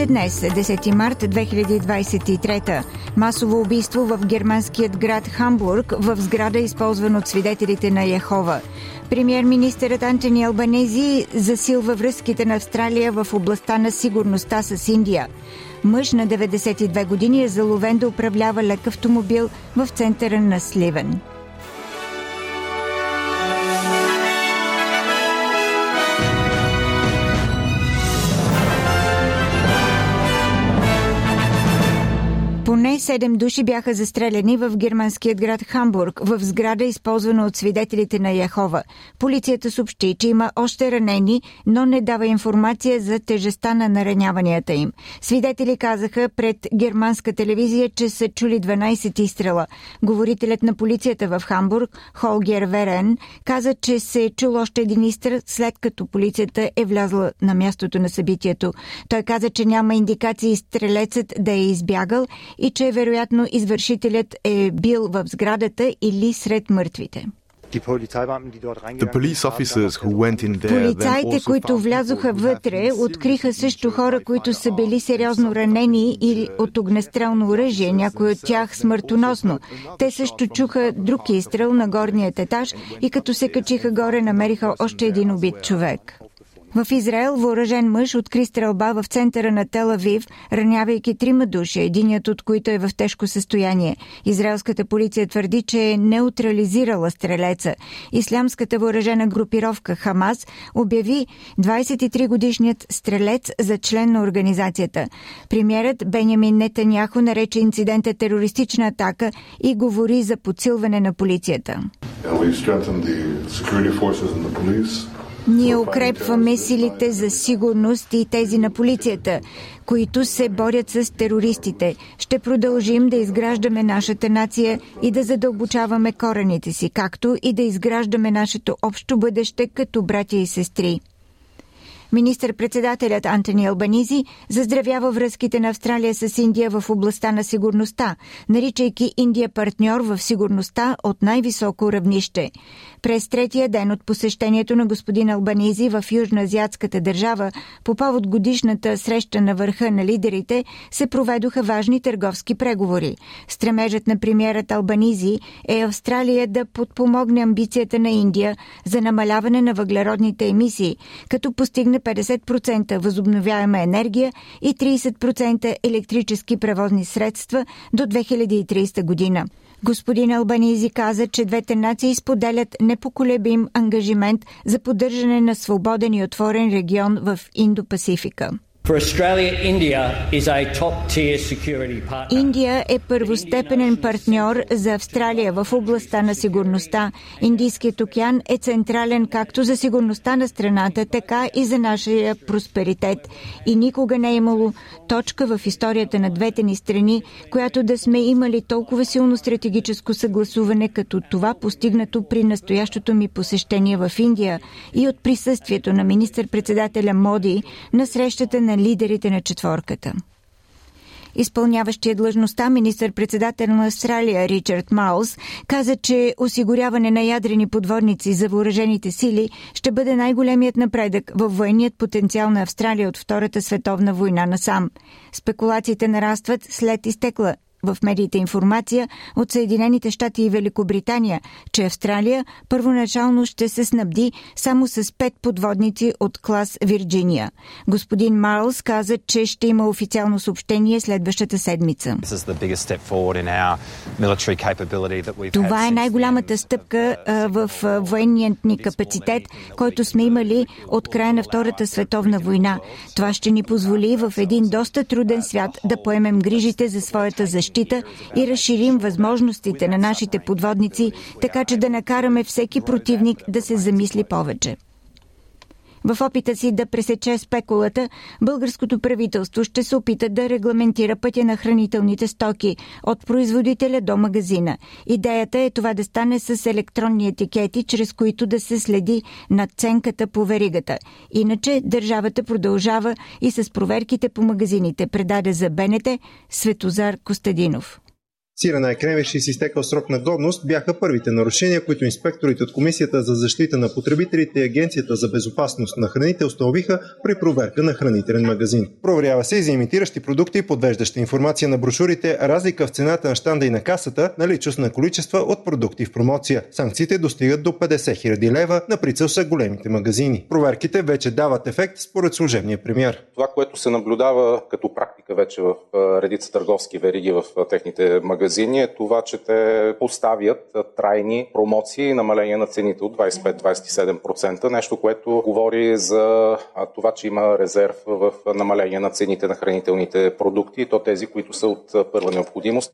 Новините днес, 10 март 2023, масово убийство в германският град Хамбург в сграда, използван от свидетелите на Яхова. Премьер-министърът Антони Албанези засилва връзките на Австралия в областта на сигурността с Индия. Мъж на 92 години е заловен да управлява лек автомобил в центъра на Сливен. Поне седем души бяха застреляни в германският град Хамбург, в сграда, използвана от свидетелите на Яхова. Полицията съобщи, че има още ранени, но не дава информация за тежестта на нараняванията им. Свидетели казаха пред германска телевизия, че са чули 12 изстрела. Говорителят на полицията в Хамбург, Холгер Верен, каза, че се е чул още един изстрел, след като полицията е влязла на мястото на събитието. Той каза, че няма индикации стрелецът да е избягал и че вероятно извършителят е бил в сградата или сред мъртвите. Полицаите, които влязоха вътре, откриха също хора, които са били сериозно ранени или от огнестрелно оръжие, някой от тях смъртоносно. Те също чуха друг изстрел на горният етаж и като се качиха горе, намериха още един убит човек. В Израел въоръжен мъж откри стрелба в центъра на Телавив, ранявайки трима души, единият от които е в тежко състояние. Израелската полиция твърди, че е неутрализирала стрелеца. Ислямската въоръжена групировка Хамас обяви 23-годишният стрелец за член на организацията. Премьерът Бенямин Нетаняхо нарече инцидента терористична атака и говори за подсилване на полицията. Ние укрепваме силите за сигурност и тези на полицията, които се борят с терористите. Ще продължим да изграждаме нашата нация и да задълбочаваме корените си, както и да изграждаме нашето общо бъдеще като братя и сестри. Министър-председателят Антони Албанизи заздравява връзките на Австралия с Индия в областта на сигурността, наричайки Индия партньор в сигурността от най-високо равнище. През третия ден от посещението на господин Албанизи в Южноазиатската държава по повод годишната среща на върха на лидерите се проведоха важни търговски преговори. Стремежът на премиерът Албанизи е Австралия да подпомогне амбицията на Индия за намаляване на въглеродните емисии, като постигне 50% възобновяема енергия и 30% електрически превозни средства до 2030 година. Господин Албанизи каза, че двете нации споделят непоколебим ангажимент за поддържане на свободен и отворен регион в Индо-Пасифика. Индия е първостепенен партньор за Австралия в областта на сигурността. Индийският океан е централен както за сигурността на страната, така и за нашия просперитет. И никога не е имало точка в историята на двете ни страни, която да сме имали толкова силно стратегическо съгласуване, като това постигнато при настоящото ми посещение в Индия и от присъствието на министър-председателя Моди на срещата на лидерите на четворката. Изпълняващия длъжността министър-председател на Австралия Ричард Маус каза, че осигуряване на ядрени подводници за въоръжените сили ще бъде най-големият напредък във военният потенциал на Австралия от Втората световна война насам. Спекулациите нарастват след изтекла в медиите информация от Съединените щати и Великобритания, че Австралия първоначално ще се снабди само с пет подводници от клас Вирджиния. Господин Марлс каза, че ще има официално съобщение следващата седмица. Това е най-голямата стъпка в военният ни капацитет, който сме имали от края на Втората световна война. Това ще ни позволи в един доста труден свят да поемем грижите за своята защита защита и разширим възможностите на нашите подводници, така че да накараме всеки противник да се замисли повече. В опита си да пресече спекулата, българското правителство ще се опита да регламентира пътя на хранителните стоки от производителя до магазина. Идеята е това да стане с електронни етикети, чрез които да се следи надценката по веригата. Иначе държавата продължава и с проверките по магазините, предаде за БНТ Светозар Костадинов. Сирена е кремвиш и с изтекал срок на годност бяха първите нарушения, които инспекторите от Комисията за защита на потребителите и Агенцията за безопасност на храните установиха при проверка на хранителен магазин. Проверява се и за имитиращи продукти и подвеждаща информация на брошурите, разлика в цената на щанда и на касата, наличност на количества от продукти в промоция. Санкциите достигат до 50 000 лева, на прицел са големите магазини. Проверките вече дават ефект според служебния премьер. Това, което се наблюдава като практика вече в редица търговски вериги в техните магазини, магазини е това, че те поставят трайни промоции и намаление на цените от 25-27%. Нещо, което говори за това, че има резерв в намаление на цените на хранителните продукти, то тези, които са от първа необходимост.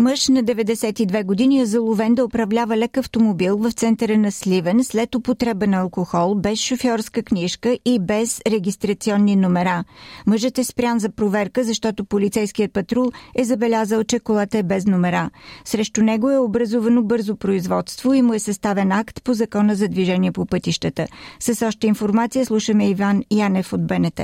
Мъж на 92 години е заловен да управлява лек автомобил в центъра на Сливен след употреба на алкохол, без шофьорска книжка и без регистрационни номера. Мъжът е спрян за проверка, защото полицейският патрул е забелязал, че колата е без номера. Срещу него е образувано бързо производство и му е съставен акт по закона за движение по пътищата. С още информация слушаме Иван Янев от БНТ.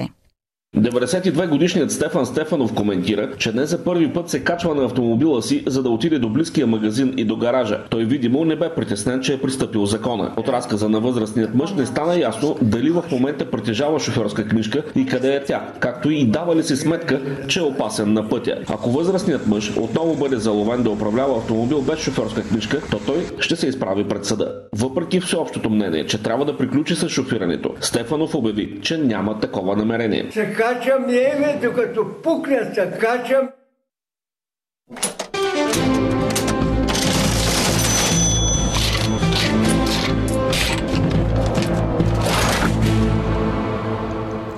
92-годишният Стефан Стефанов коментира, че днес за първи път се качва на автомобила си, за да отиде до близкия магазин и до гаража. Той видимо не бе притеснен, че е пристъпил закона. От разказа на възрастният мъж не стана ясно дали в момента притежава шофьорска книжка и къде е тя, както и дава ли си сметка, че е опасен на пътя. Ако възрастният мъж отново бъде заловен да управлява автомобил без шофьорска книжка, то той ще се изправи пред съда. Въпреки всеобщото мнение, че трябва да приключи с шофирането, Стефанов обяви, че няма такова намерение качам неме, докато пукна се качам.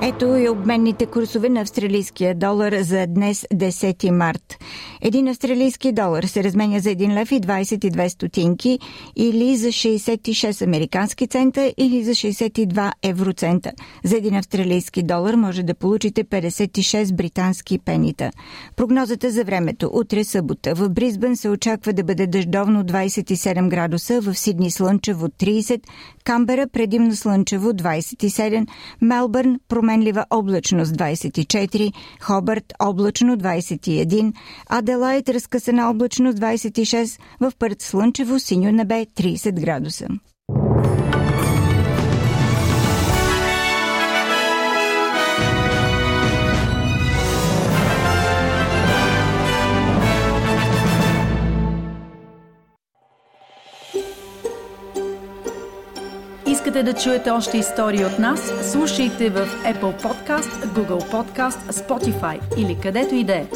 Ето и обменните курсове на австралийския долар за днес 10 март. Един австралийски долар се разменя за 1 лев и 22 стотинки или за 66 американски цента или за 62 евроцента. За един австралийски долар може да получите 56 британски пенита. Прогнозата за времето. Утре събота. В Бризбън се очаква да бъде дъждовно 27 градуса, в Сидни слънчево 30, Камбера предимно слънчево 27, Мелбърн променлива облачност 24, Хобърт облачно 21, Аделайт разкъсана облачност 26, в Пърт слънчево синьо небе 30 градуса. Искате да чуете още истории от нас? Слушайте в Apple Podcast, Google Podcast, Spotify или където и да е.